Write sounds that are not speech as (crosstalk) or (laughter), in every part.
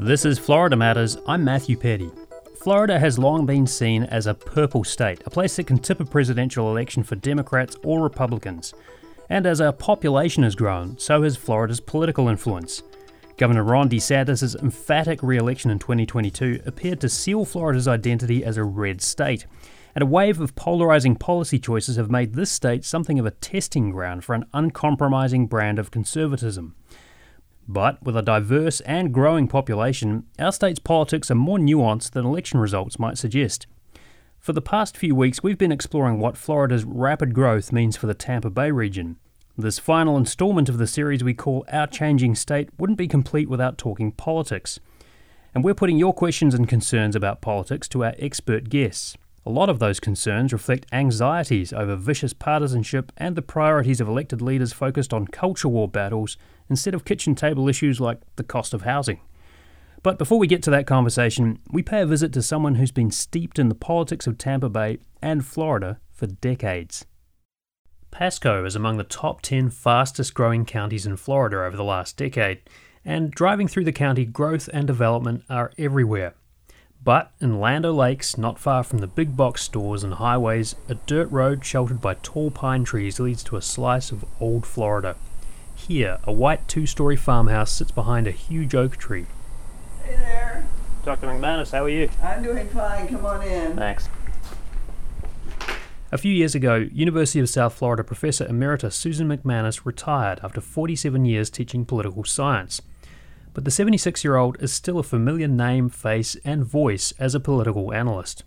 This is Florida Matters. I'm Matthew Peddie. Florida has long been seen as a purple state, a place that can tip a presidential election for Democrats or Republicans. And as our population has grown, so has Florida's political influence. Governor Ron DeSantis' emphatic re election in 2022 appeared to seal Florida's identity as a red state. And a wave of polarizing policy choices have made this state something of a testing ground for an uncompromising brand of conservatism. But with a diverse and growing population, our state's politics are more nuanced than election results might suggest. For the past few weeks, we've been exploring what Florida's rapid growth means for the Tampa Bay region. This final installment of the series we call Our Changing State wouldn't be complete without talking politics. And we're putting your questions and concerns about politics to our expert guests. A lot of those concerns reflect anxieties over vicious partisanship and the priorities of elected leaders focused on culture war battles instead of kitchen table issues like the cost of housing. But before we get to that conversation, we pay a visit to someone who's been steeped in the politics of Tampa Bay and Florida for decades. Pasco is among the top 10 fastest growing counties in Florida over the last decade, and driving through the county, growth and development are everywhere. But in Land Lakes, not far from the big box stores and highways, a dirt road sheltered by tall pine trees leads to a slice of old Florida. Here, a white two story farmhouse sits behind a huge oak tree. Hey there. Dr. MacManus, how are you? I'm doing fine. Come on in. Thanks. A few years ago, University of South Florida Professor Emerita Susan MacManus retired after 47 years teaching political science but the 76 year old is still a familiar name, face, and voice as a political analyst.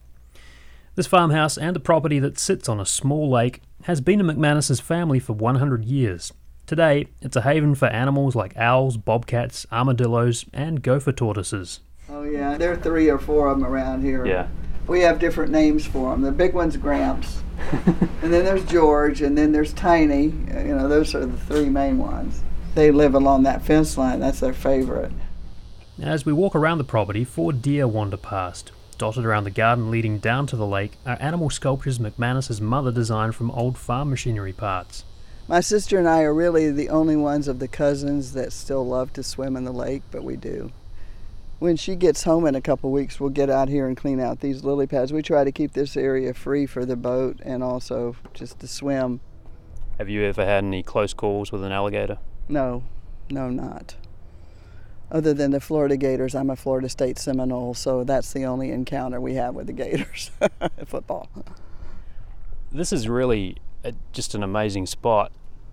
This farmhouse and the property that sits on a small lake has been in MacManus's family for 100 years. Today, it's a haven for animals like owls, bobcats, armadillos, and gopher tortoises. Oh, yeah, there are three or four of them around here. Yeah. We have different names for them. The big one's Gramps, (laughs) and then there's George, and then there's Tiny. You know, those are the three main ones they live along that fence line. That's their favorite. As we walk around the property, four deer wander past. Dotted around the garden leading down to the lake are animal sculptures MacManus's mother designed from old farm machinery parts. My sister and I are really the only ones of the cousins that still love to swim in the lake, but we do. When she gets home in a couple weeks, we'll get out here and clean out these lily pads. We try to keep this area free for the boat and also just to swim. Have you ever had any close calls with an alligator? No, no, not. Other than the Florida Gators, I'm a Florida State Seminole, so that's the only encounter we have with the Gators (laughs) football. This is really a, just an amazing spot.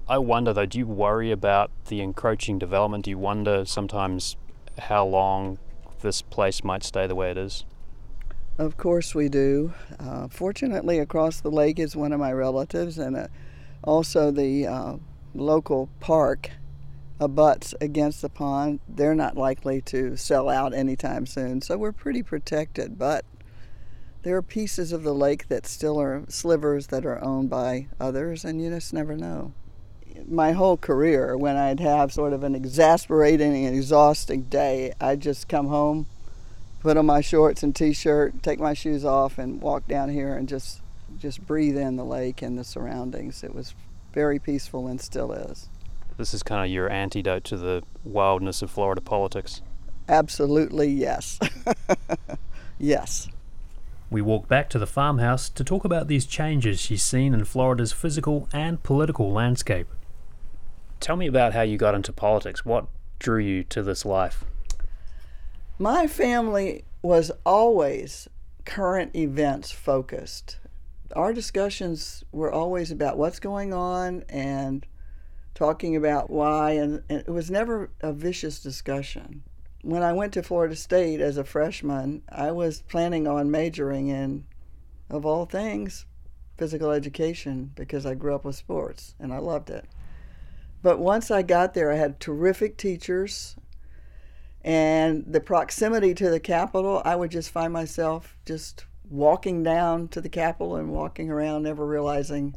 I wonder though, do you worry about the encroaching development? Do you wonder sometimes how long this place might stay the way it is? Of course we do. Uh, fortunately, across the lake is one of my relatives, and uh, also the uh, local park abuts against the pond, they're not likely to sell out anytime soon. So we're pretty protected, but there are pieces of the lake that still are slivers that are owned by others, and you just never know. My whole career, when I'd have sort of an exasperating and exhausting day, I'd just come home, put on my shorts and t-shirt, take my shoes off, and walk down here and just just breathe in the lake and the surroundings. It was very peaceful and still is. This is kind of your antidote to the wildness of Florida politics. Absolutely, yes. (laughs) yes. We walk back to the farmhouse to talk about these changes she's seen in Florida's physical and political landscape. Tell me about how you got into politics. What drew you to this life? My family was always current events focused. Our discussions were always about what's going on and talking about why, and, and, it was never a vicious discussion. When I went to Florida State as a freshman, I was planning on majoring in, of all things, physical education because I grew up with sports and I loved it. But once I got there, I had terrific teachers, and the proximity to the Capitol, I would just find myself just walking down to the Capitol and walking around, never realizing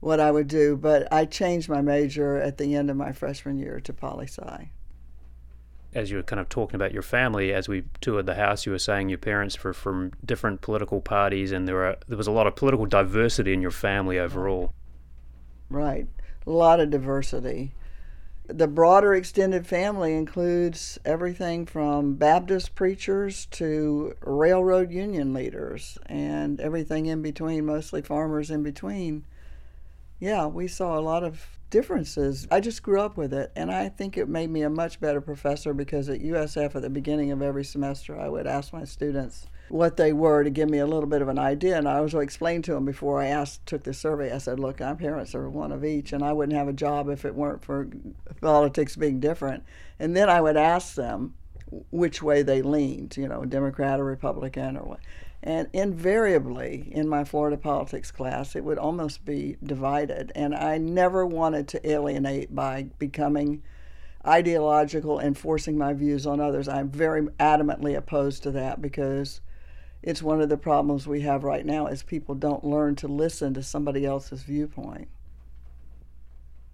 what I would do, but I changed my major at the end of my freshman year to poli sci. As you were kind of talking about your family, as we toured the house, you were saying your parents were from different political parties, and there were there was a lot of political diversity in your family overall. Right, a lot of diversity. The broader extended family includes everything from Baptist preachers to railroad union leaders and everything in between, mostly farmers in between. Yeah, we saw a lot of differences. I just grew up with it, and I think it made me a much better professor because at USF at the beginning of every semester, I would ask my students what they were to give me a little bit of an idea. And I was explained to them before I asked, took the survey. I said, "Look, our parents are one of each, and I wouldn't have a job if it weren't for politics being different." And then I would ask them which way they leaned, you know, Democrat or Republican or what. And invariably in my Florida politics class, it would almost be divided. And I never wanted to alienate by becoming ideological and forcing my views on others. I'm very adamantly opposed to that because it's one of the problems we have right now is people don't learn to listen to somebody else's viewpoint.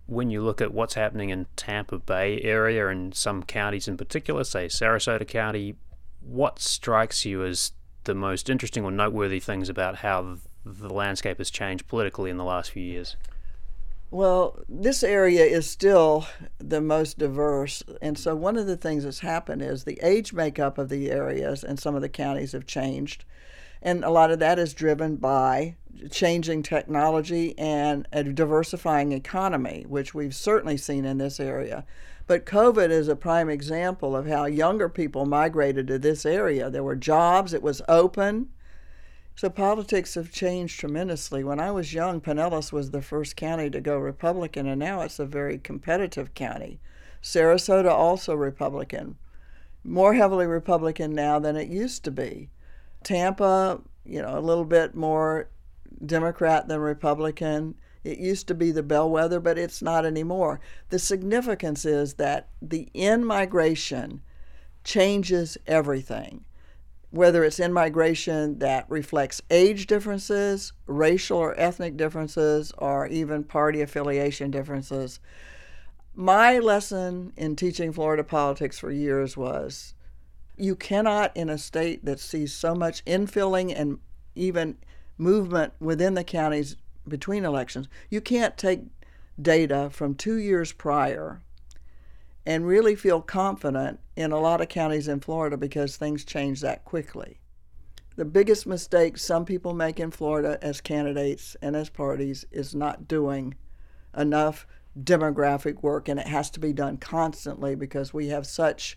When you look at what's happening in Tampa Bay area and some counties in particular, say Sarasota County, what strikes you as the most interesting or noteworthy things about how the landscape has changed politically in the last few years? Well, this area is still the most diverse. And so, one of the things that's happened is the age makeup of the areas and some of the counties have changed. And a lot of that is driven by changing technology and a diversifying economy, which we've certainly seen in this area. But COVID is a prime example of how younger people migrated to this area. There were jobs, it was open, so politics have changed tremendously. When I was young, Pinellas was the first county to go Republican, and now it's a very competitive county. Sarasota also Republican, more heavily Republican now than it used to be. Tampa, you know, a little bit more Democrat than Republican. It used to be the bellwether, but it's not anymore. The significance is that the in migration changes everything whether it's in migration that reflects age differences, racial or ethnic differences, or even party affiliation differences. My lesson in teaching Florida politics for years was you cannot, in a state that sees so much infilling and even movement within the counties between elections, you can't take data from two years prior and really feel confident in a lot of counties in Florida because things change that quickly. The biggest mistake some people make in Florida as candidates and as parties is not doing enough demographic work, and it has to be done constantly because we have such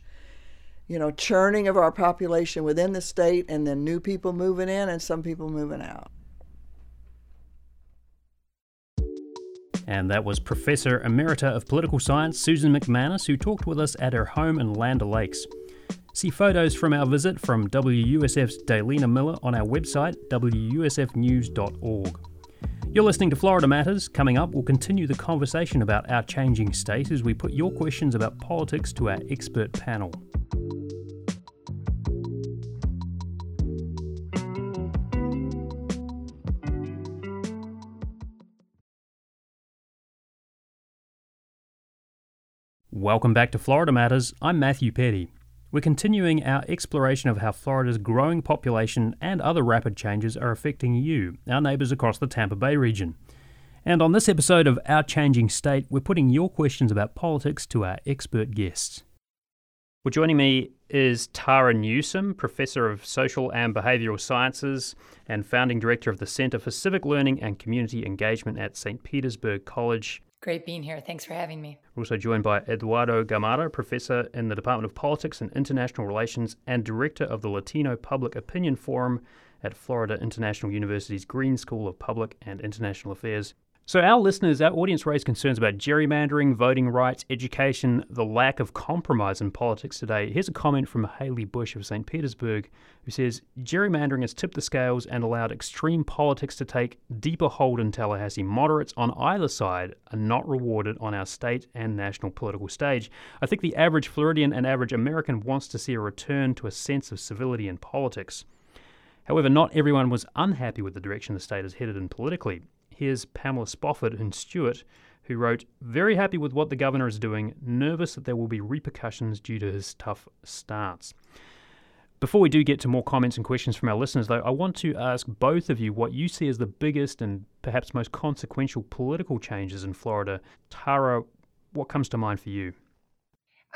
you know, churning of our population within the state and then new people moving in and some people moving out. And that was Professor Emerita of Political Science Susan MacManus, who talked with us at her home in Land Lakes. See photos from our visit from WUSF's Daylina Miller on our website, wusfnews.org. You're listening to Florida Matters. Coming up, we'll continue the conversation about our changing state as we put your questions about politics to our expert panel. Welcome back to Florida Matters. I'm Matthew Peddie. We're continuing our exploration of how Florida's growing population and other rapid changes are affecting you, our neighbours across the Tampa Bay region. And on this episode of Our Changing State, we're putting your questions about politics to our expert guests. Well, joining me is Tara Newsom, Professor of Social and Behavioural Sciences and founding director of the Centre for Civic Learning and Community Engagement at St. Petersburg College Great being here. Thanks for having me. We're also joined by Eduardo Gamarra, professor in the Department of Politics and International Relations and director of the Latino Public Opinion Forum at Florida International University's Green School of Public and International Affairs. So, our listeners, our audience raised concerns about gerrymandering, voting rights, education, the lack of compromise in politics today. Here's a comment from Haley Bush of St. Petersburg, who says Gerrymandering has tipped the scales and allowed extreme politics to take deeper hold in Tallahassee. Moderates on either side are not rewarded on our state and national political stage. I think the average Floridian and average American wants to see a return to a sense of civility in politics. However, not everyone was unhappy with the direction the state is headed in politically. Here's Pamela Spofford and Stuart, who wrote, Very happy with what the governor is doing, nervous that there will be repercussions due to his tough stance. Before we do get to more comments and questions from our listeners, though, I want to ask both of you what you see as the biggest and perhaps most consequential political changes in Florida. Tara, what comes to mind for you?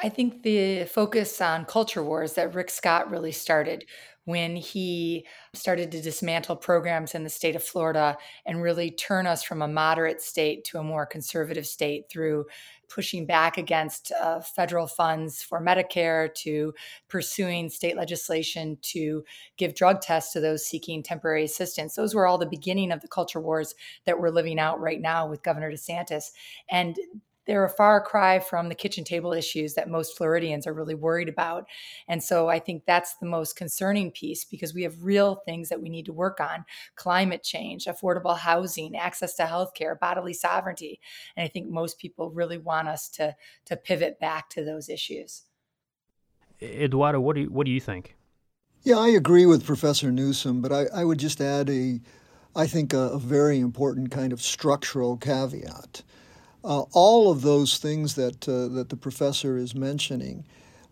I think the focus on culture wars that Rick Scott really started when he started to dismantle programs in the state of Florida and really turn us from a moderate state to a more conservative state through pushing back against uh, federal funds for Medicare to pursuing state legislation to give drug tests to those seeking temporary assistance. Those were all the beginning of the culture wars that we're living out right now with Governor DeSantis. And they're a far cry from the kitchen table issues that most Floridians are really worried about. And so I think that's the most concerning piece because we have real things that we need to work on climate change, affordable housing, access to healthcare, bodily sovereignty. And I think most people really want us to, to pivot back to those issues. Eduardo, what do you, what do you think? Yeah, I agree with Professor Newsom, but I, I would just add a, I think, a, a very important kind of structural caveat. Uh, all of those things that uh, that the professor is mentioning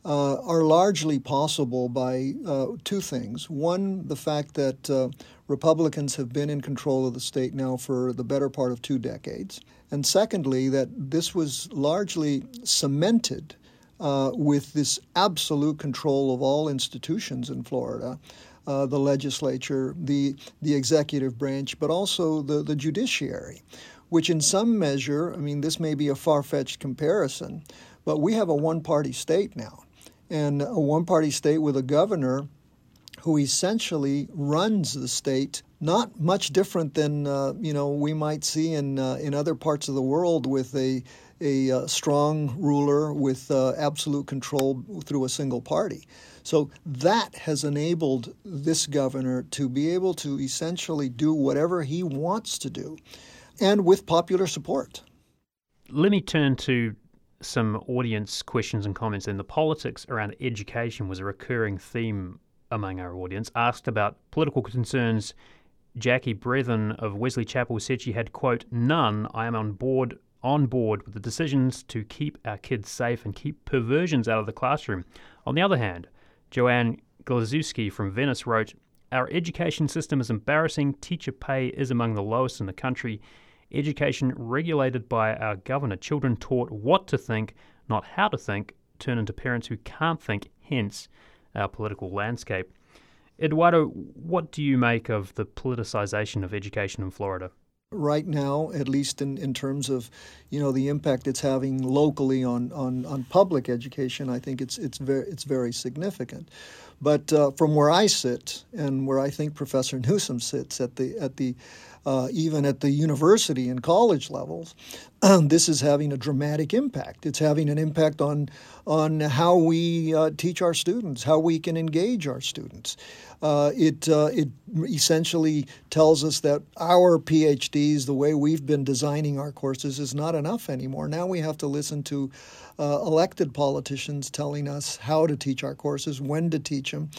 uh, are largely possible by uh, two things. One, the fact that uh, Republicans have been in control of the state now for the better part of two decades, and secondly, that this was largely cemented uh, with this absolute control of all institutions in Florida. Uh, the legislature, the the executive branch, but also the, the judiciary, which in some measure, I mean, this may be a far fetched comparison, but we have a one party state now. And a one party state with a governor who essentially runs the state, not much different than uh, you know we might see in uh, in other parts of the world with a a uh, strong ruler with uh, absolute control through a single party. So that has enabled this governor to be able to essentially do whatever he wants to do and with popular support. Let me turn to some audience questions and comments. And the politics around education was a recurring theme among our audience. Asked about political concerns, Jackie Brethen of Wesley Chapel said she had, quote, none. I am on board on board with the decisions to keep our kids safe and keep perversions out of the classroom. On the other hand, Joanne Glazewski from Venice wrote, Our education system is embarrassing. Teacher pay is among the lowest in the country education regulated by our governor. Children taught what to think, not how to think, turn into parents who can't think, hence our political landscape. Eduardo, what do you make of the politicization of education in Florida? Right now, at least in, in terms of, you know, the impact it's having locally on, on, on public education, I think it's it's very it's very significant. But uh, from where I sit and where I think Professor Newsom sits at the at the uh, even at the university and college levels, (clears throat) this is having a dramatic impact. It's having an impact on on how we uh, teach our students, how we can engage our students. Uh, it uh, it essentially tells us that our PhDs, the way we've been designing our courses, is not enough anymore. Now we have to listen to uh, elected politicians telling us how to teach our courses, when to teach them,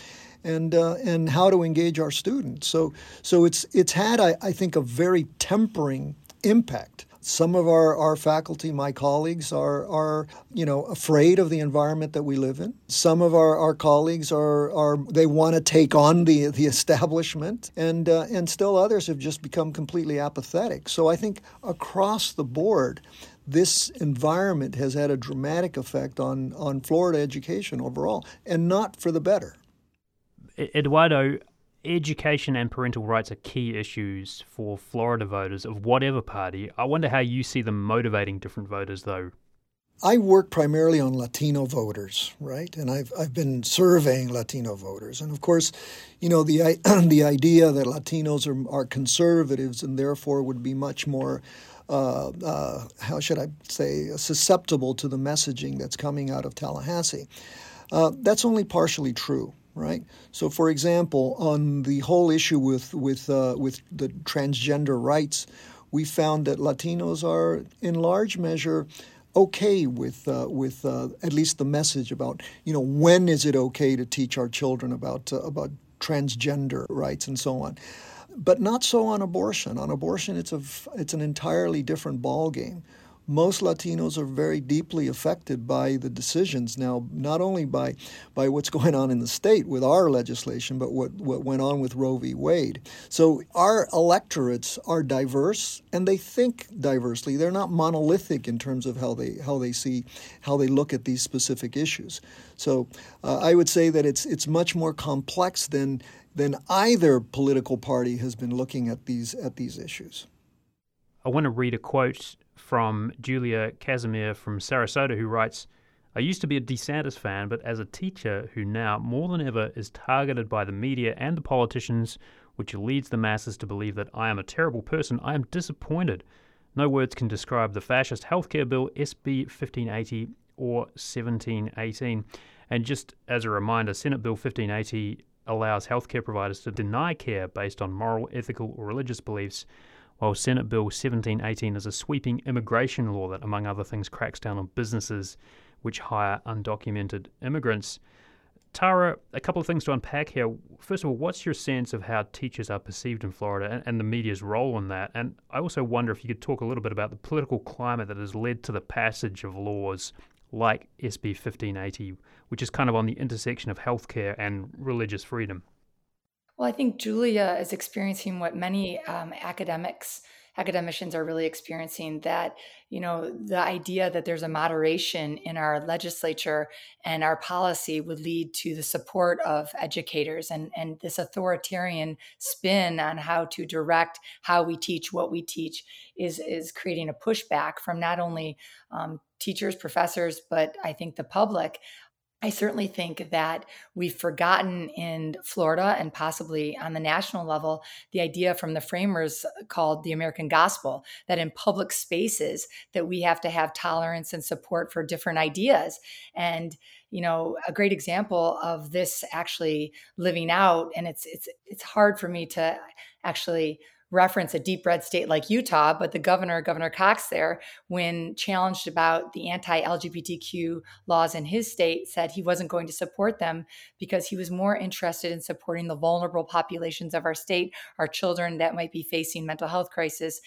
and uh, and how to engage our students. So so it's it's had I, I think a very tempering impact. Some of our, our faculty, my colleagues, are, are you know afraid of the environment that we live in. Some of our, our colleagues are, are they want to take on the, the establishment, and uh, and still others have just become completely apathetic. So I think across the board, this environment has had a dramatic effect on, on Florida education overall, and not for the better. Eduardo, education and parental rights are key issues for Florida voters of whatever party. I wonder how you see them motivating different voters, though. I work primarily on Latino voters, right? And I've I've been surveying Latino voters, and of course, you know the (clears throat) the idea that Latinos are are conservatives and therefore would be much more. Uh, uh, how should I say, susceptible to the messaging that's coming out of Tallahassee. Uh, that's only partially true right? So, for example, on the whole issue with with uh, with the transgender rights, we found that Latinos are, in large measure, okay with uh, with uh, at least the message about you know when is it okay to teach our children about uh, about transgender rights and so on. But not so on abortion. On abortion, it's a it's an entirely different ball game. Most Latinos are very deeply affected by the decisions now, not only by by what's (laughs) going on in the state with our legislation, but what, what went on with Roe v. Wade. So our electorates are diverse and they think diversely. They're not monolithic in terms of how they how they see how they look at these specific issues. So uh, I would say that it's it's much more complex than than either political party has been looking at these at these issues. I want to read a quote from Julia Casimir from Sarasota, who writes I used to be a DeSantis fan, but as a teacher who now, more than ever, is targeted by the media and the politicians, which leads the masses to believe that I am a terrible person, I am disappointed. No words can describe the fascist healthcare bill, SB 1580 or 1718. And just as a reminder, Senate Bill 1580 allows healthcare providers to deny care based on moral, ethical, or religious beliefs while Senate Bill 1718 is a sweeping immigration law that, among other things, cracks down on businesses which hire undocumented immigrants. Tara, a couple of things to unpack here. First of all, what's your sense of how teachers are perceived in Florida and, and, the media's role in that? And I also wonder if you could talk a little bit about the political climate that has led to the passage of laws like SB 1580, which is kind of on the intersection of healthcare and religious freedom. Well, I think Julia is experiencing what many um, academics academicians are really experiencing that you know the idea that there's a moderation in our legislature and our policy would lead to the support of educators and and this authoritarian spin on how to direct how we teach what we teach is is creating a pushback from not only um, teachers professors but i think the public I certainly think that we've forgotten in Florida and possibly on the national level the idea from the framers called the American gospel that in public spaces that we have to have tolerance and support for different ideas. And you know a great example of this actually living out and it's it's it's hard for me to actually reference a deep red state like Utah, but the governor, Governor Cox, there, when challenged about the anti LGBTQ laws in his state, said he wasn't going to support them because he was more interested in supporting the vulnerable populations of our state, our children that might be facing mental health crisis,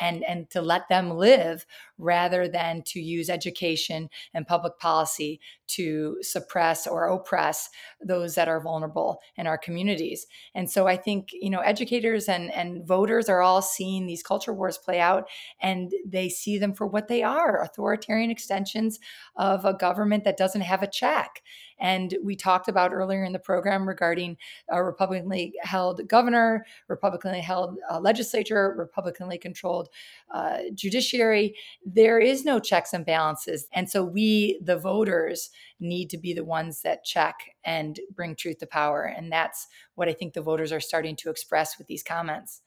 and, and to let them live rather than to use education and public policy to suppress or oppress those that are vulnerable in our communities. And so I think, you know, educators and, and voters are all seeing these culture wars play out and they see them for what they are authoritarian extensions of a government that doesn't have a check. And we talked about earlier in the program regarding a Republicanly held governor, Republicanly held uh, legislature, Republicanly controlled uh, judiciary. There is no checks and balances. And so we, the voters, need to be the ones that check and bring truth to power. And that's what I think the voters are starting to express with these comments.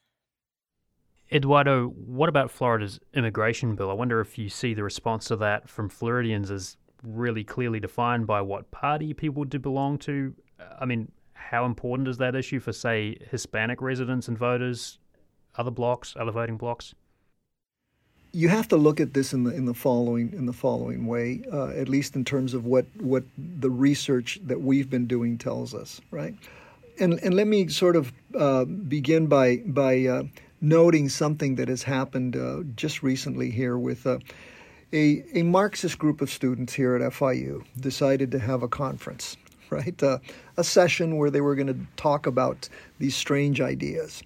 Eduardo, what about Florida's immigration bill? I wonder if you see the response to that from Floridians as really clearly defined by what party people do belong to. I mean, how important is that issue for, say, Hispanic residents and voters, other blocks, other voting blocks? You have to look at this in the in the following in the following way, uh, at least in terms of what what the research that we've been doing tells us, right? And and let me sort of uh, begin by by uh, noting something that has happened uh, just recently here with uh, a, a Marxist group of students here at FIU decided to have a conference, (laughs) right? Uh, a session where they were going to talk about these strange ideas.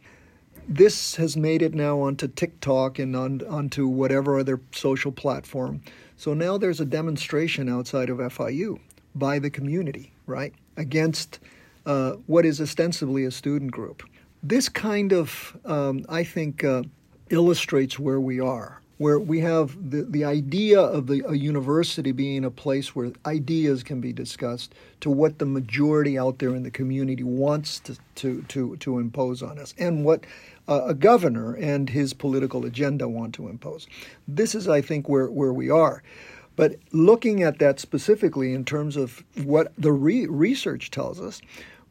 This has made it now onto TikTok and on, onto whatever other social platform. So now there's a demonstration outside of FIU by the community, right, against uh, what is ostensibly a student group. This kind of, um, I think, uh, illustrates where we are where we have the, the idea of the, a university being a place where ideas can be discussed to what the majority out there in the community wants to, to, to, to impose on us and what uh, a governor and his political agenda want to impose. This is, I think, where, where we are. But looking at that specifically in terms of what the re- research tells us,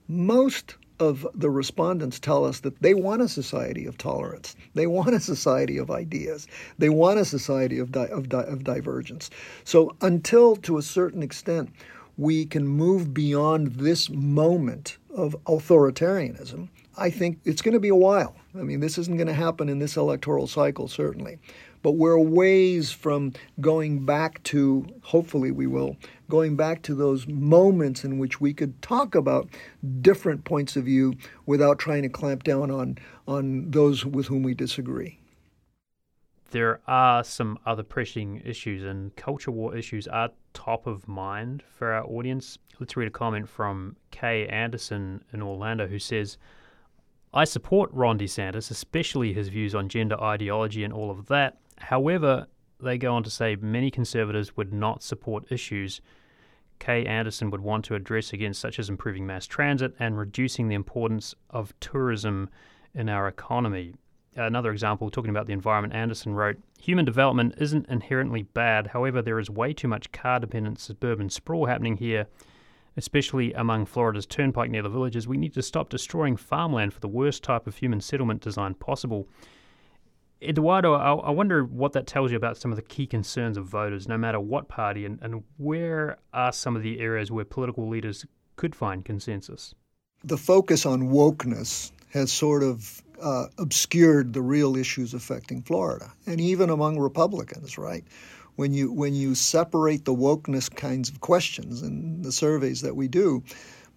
most of the respondents tell us that they want a society of tolerance. They want a society of ideas. They want a society of, di- of, di- of divergence. So, until to a certain extent we can move beyond this moment of authoritarianism, I think it's going to be a while. I mean, this isn't going to happen in this electoral cycle, certainly. But we're ways from going back to, hopefully we will, going back to those moments in which we could talk about different points of view without trying to clamp down on, on those with whom we disagree. There are some other pressing issues, and culture war issues are top of mind for our audience. Let's read a comment from Kay Anderson in Orlando who says, I support Ron DeSantis, especially his views on gender ideology and all of that. However, they go on to say many conservatives would not support issues Kay Anderson would want to address against, such as improving mass transit and reducing the importance of tourism in our economy. Another example, talking about the environment, Anderson wrote Human development isn't inherently bad, however, there is way too much car dependent suburban sprawl happening here especially among Florida's turnpike near the villages, we need to stop destroying farmland for the worst type of human settlement design possible. Eduardo, I, I wonder what that tells you about some of the key concerns of voters, no matter what party, and, and where are some of the areas where political leaders could find consensus? The focus on wokeness has sort of uh, obscured the real issues affecting Florida, and even among Republicans, right? when you when you separate the wokeness kinds of questions in the surveys that we do,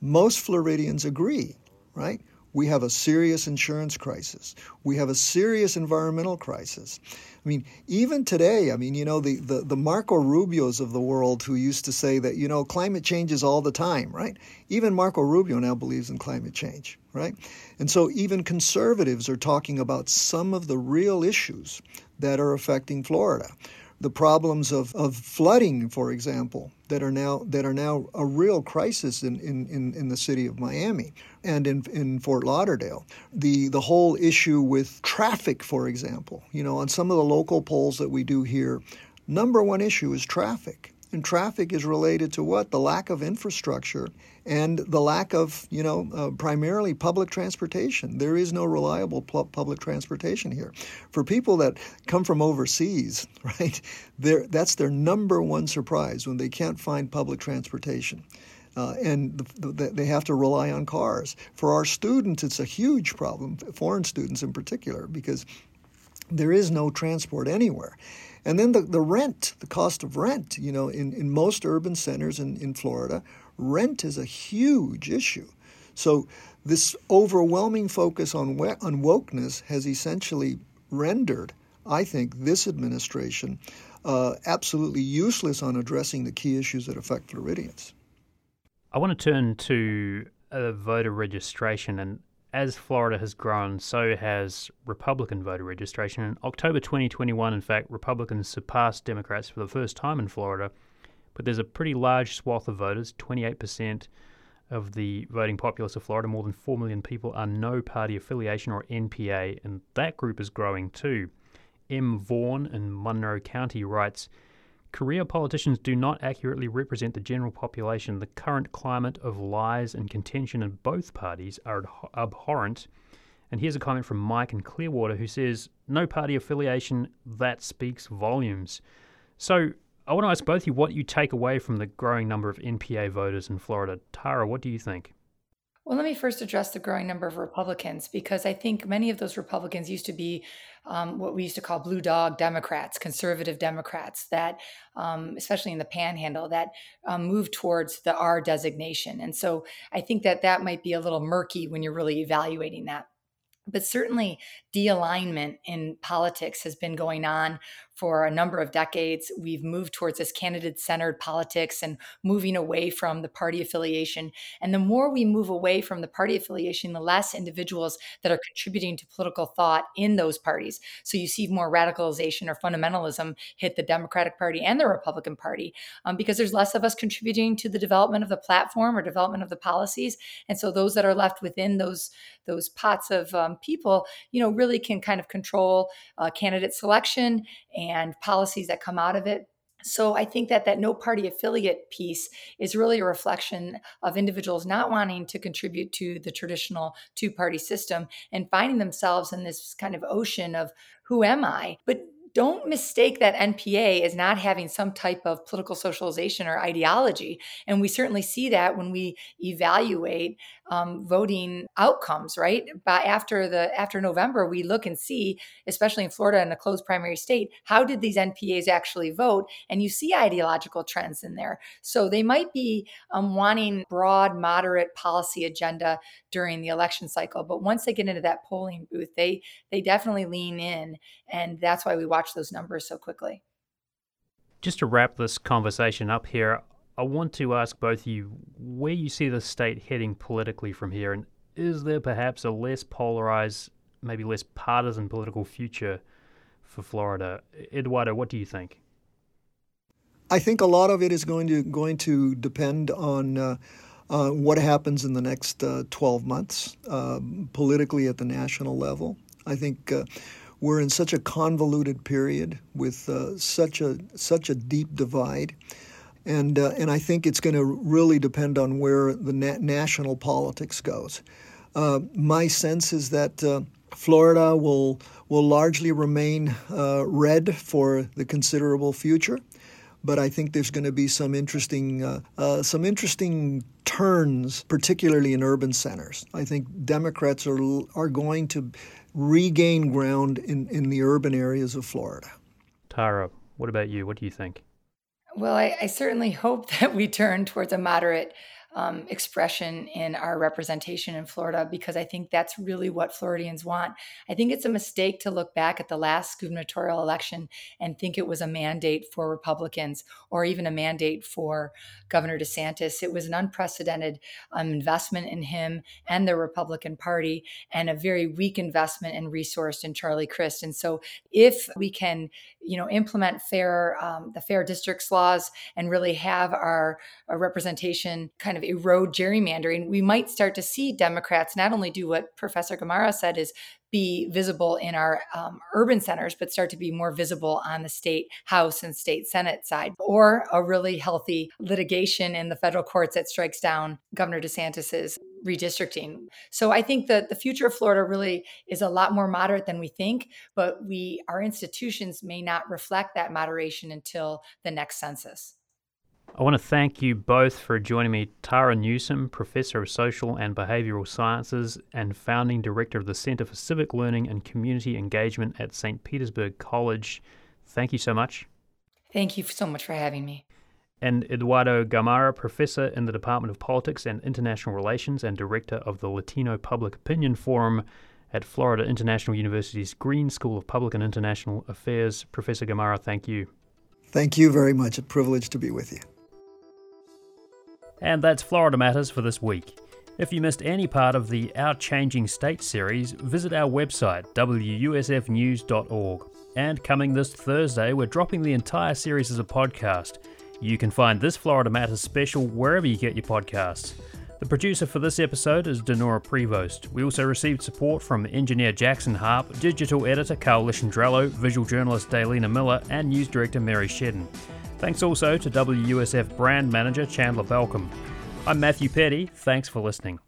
most Floridians agree, right? We have a serious insurance crisis. We have a serious environmental crisis. I mean, even today, I mean, you know, the, the, the Marco Rubios of the world who used to say that, you know, climate changes all the time, right? Even Marco Rubio now believes in climate change, right? And so even conservatives are talking about some of the real issues that are affecting Florida the problems of, of flooding, for example, that are now that are now a real crisis in, in, in, in, the city of Miami and in, in Fort Lauderdale. The the whole issue with traffic, for example, you know, on some of the local polls that we do here, number one issue is traffic. And traffic is related to what? The lack of infrastructure and the lack of, you know, uh, primarily public transportation. There is no reliable pu- public transportation here. For people that come from overseas, (laughs) right, that's their number one surprise when they can't find public transportation. Uh, and the, the, they have to rely on cars. For our students, it's a huge problem, foreign students in particular, because there is no transport anywhere. And then the, the rent, the cost of rent, you know, in, in most urban centers in, in Florida, rent is a huge issue. So this overwhelming focus on, on wokeness has essentially rendered, I think, this administration uh, absolutely useless on addressing the key issues that affect Floridians. I want to turn to uh, voter registration and as Florida has grown, so has Republican voter registration. In October 2021, in fact, Republicans surpassed Democrats for the first time in Florida, but there's a pretty large swath of voters 28% of the voting populace of Florida, more than 4 million people, are no party affiliation or NPA, and that group is growing too. M. Vaughan in Monroe County writes Career politicians do not accurately represent the general population. The current climate of lies and contention in both parties are abhorrent. And here's a comment from Mike in Clearwater who says, No party affiliation, that speaks volumes. So I want to ask both of you what you take away from the growing number of NPA voters in Florida. Tara, what do you think? Well, let me first address the growing number of Republicans because I think many of those Republicans used to be um, what we used to call blue dog Democrats, conservative Democrats, that, um, especially in the panhandle, that um, move towards the R designation. And so I think that that might be a little murky when you're really evaluating that. But certainly, de alignment in politics has been going on for a number of decades. We've moved towards this candidate centered politics and moving away from the party affiliation. And the more we move away from the party affiliation, the less individuals that are contributing to political thought in those parties. So you see more radicalization or fundamentalism hit the Democratic Party and the Republican Party um, because there's less of us contributing to the development of the platform or development of the policies. And so those that are left within those those pots of um, people, you know, really can kind of control uh, candidate selection and policies that come out of it. So I think that that no party affiliate piece is really a reflection of individuals not wanting to contribute to the traditional two party system and finding themselves in this kind of ocean of who am I? But don't mistake that NPA as not having some type of political socialization or ideology. And we certainly see that when we evaluate um, voting outcomes, right? But after the after November, we look and see, especially in Florida in a closed primary state, how did these NPAs actually vote? And you see ideological trends in there. So they might be um, wanting broad, moderate policy agenda during the election cycle, but once they get into that polling booth, they they definitely lean in, and that's why we watch those numbers so quickly. Just to wrap this conversation up here, I want to ask both of you where you see the state heading politically from here, and is there perhaps a less polarized, maybe less partisan political future for Florida? Eduardo, what do you think? I think a lot of it is going to going to depend on uh, uh, what happens in the next uh, 12 months uh, politically at the national level. I think uh, we're in such a convoluted period with uh, such a such a deep divide and uh, and I think it's going to really depend on where the na- national politics goes. Uh, my sense is that uh, Florida will will largely remain uh, red for the considerable future, but I think there's going to be some interesting uh, uh, some interesting turns, particularly in urban centers. I think Democrats are are going to regain ground in, in the urban areas of Florida. Tara, what about you? What do you think? Well, I, I, certainly hope (laughs) that we turn towards a moderate um, expression in our representation in Florida because I think that's really what Floridians want. I think it's a mistake to look back at the last gubernatorial election and think it was a mandate for Republicans or even a mandate for Governor DeSantis. It was an unprecedented um, investment in him and the Republican Party and a very weak investment and resource in Charlie Crist. And so if we can, you know, implement fair, um, the fair districts laws and really have our, our representation kind of erode gerrymandering, we might start to see Democrats not only do what Professor Gamarra said is be visible in our um, urban centers, but start to be more visible on the state House and state Senate side, or a really healthy litigation in the federal courts that strikes down Governor DeSantis's redistricting. So I think that the future of Florida really is a lot more moderate than we think, but we our institutions may not reflect that moderation until the next census. I want to thank you both for joining me. Tara Newsom, Professor of Social and Behavioral Sciences and founding director of the Center for Civic Learning and Community Engagement at St. Petersburg College. Thank you so much. Thank you so much for having me. And Eduardo Gamarra, Professor in the Department of Politics and International Relations and Director of the Latino Public Opinion Forum at Florida International University's Green School of Public and International Affairs. Professor Gamarra, thank you. Thank you very much. A privilege to be with you. And that's Florida Matters for this week. If you missed any part of the Our Changing State series, visit our website, wusfnews.org. And coming this Thursday, we're dropping the entire series as a podcast. You can find this Florida Matters special wherever you get your podcasts. The producer for this episode is Dinorah Prevost. We also received support from engineer Jackson Harp, digital editor Carl Lisciandrello, visual journalist Daylina Miller, and news director Mary Shedden. Thanks also to WUSF brand manager Chandler Balcom. I'm Matthew Peddie. Thanks for listening.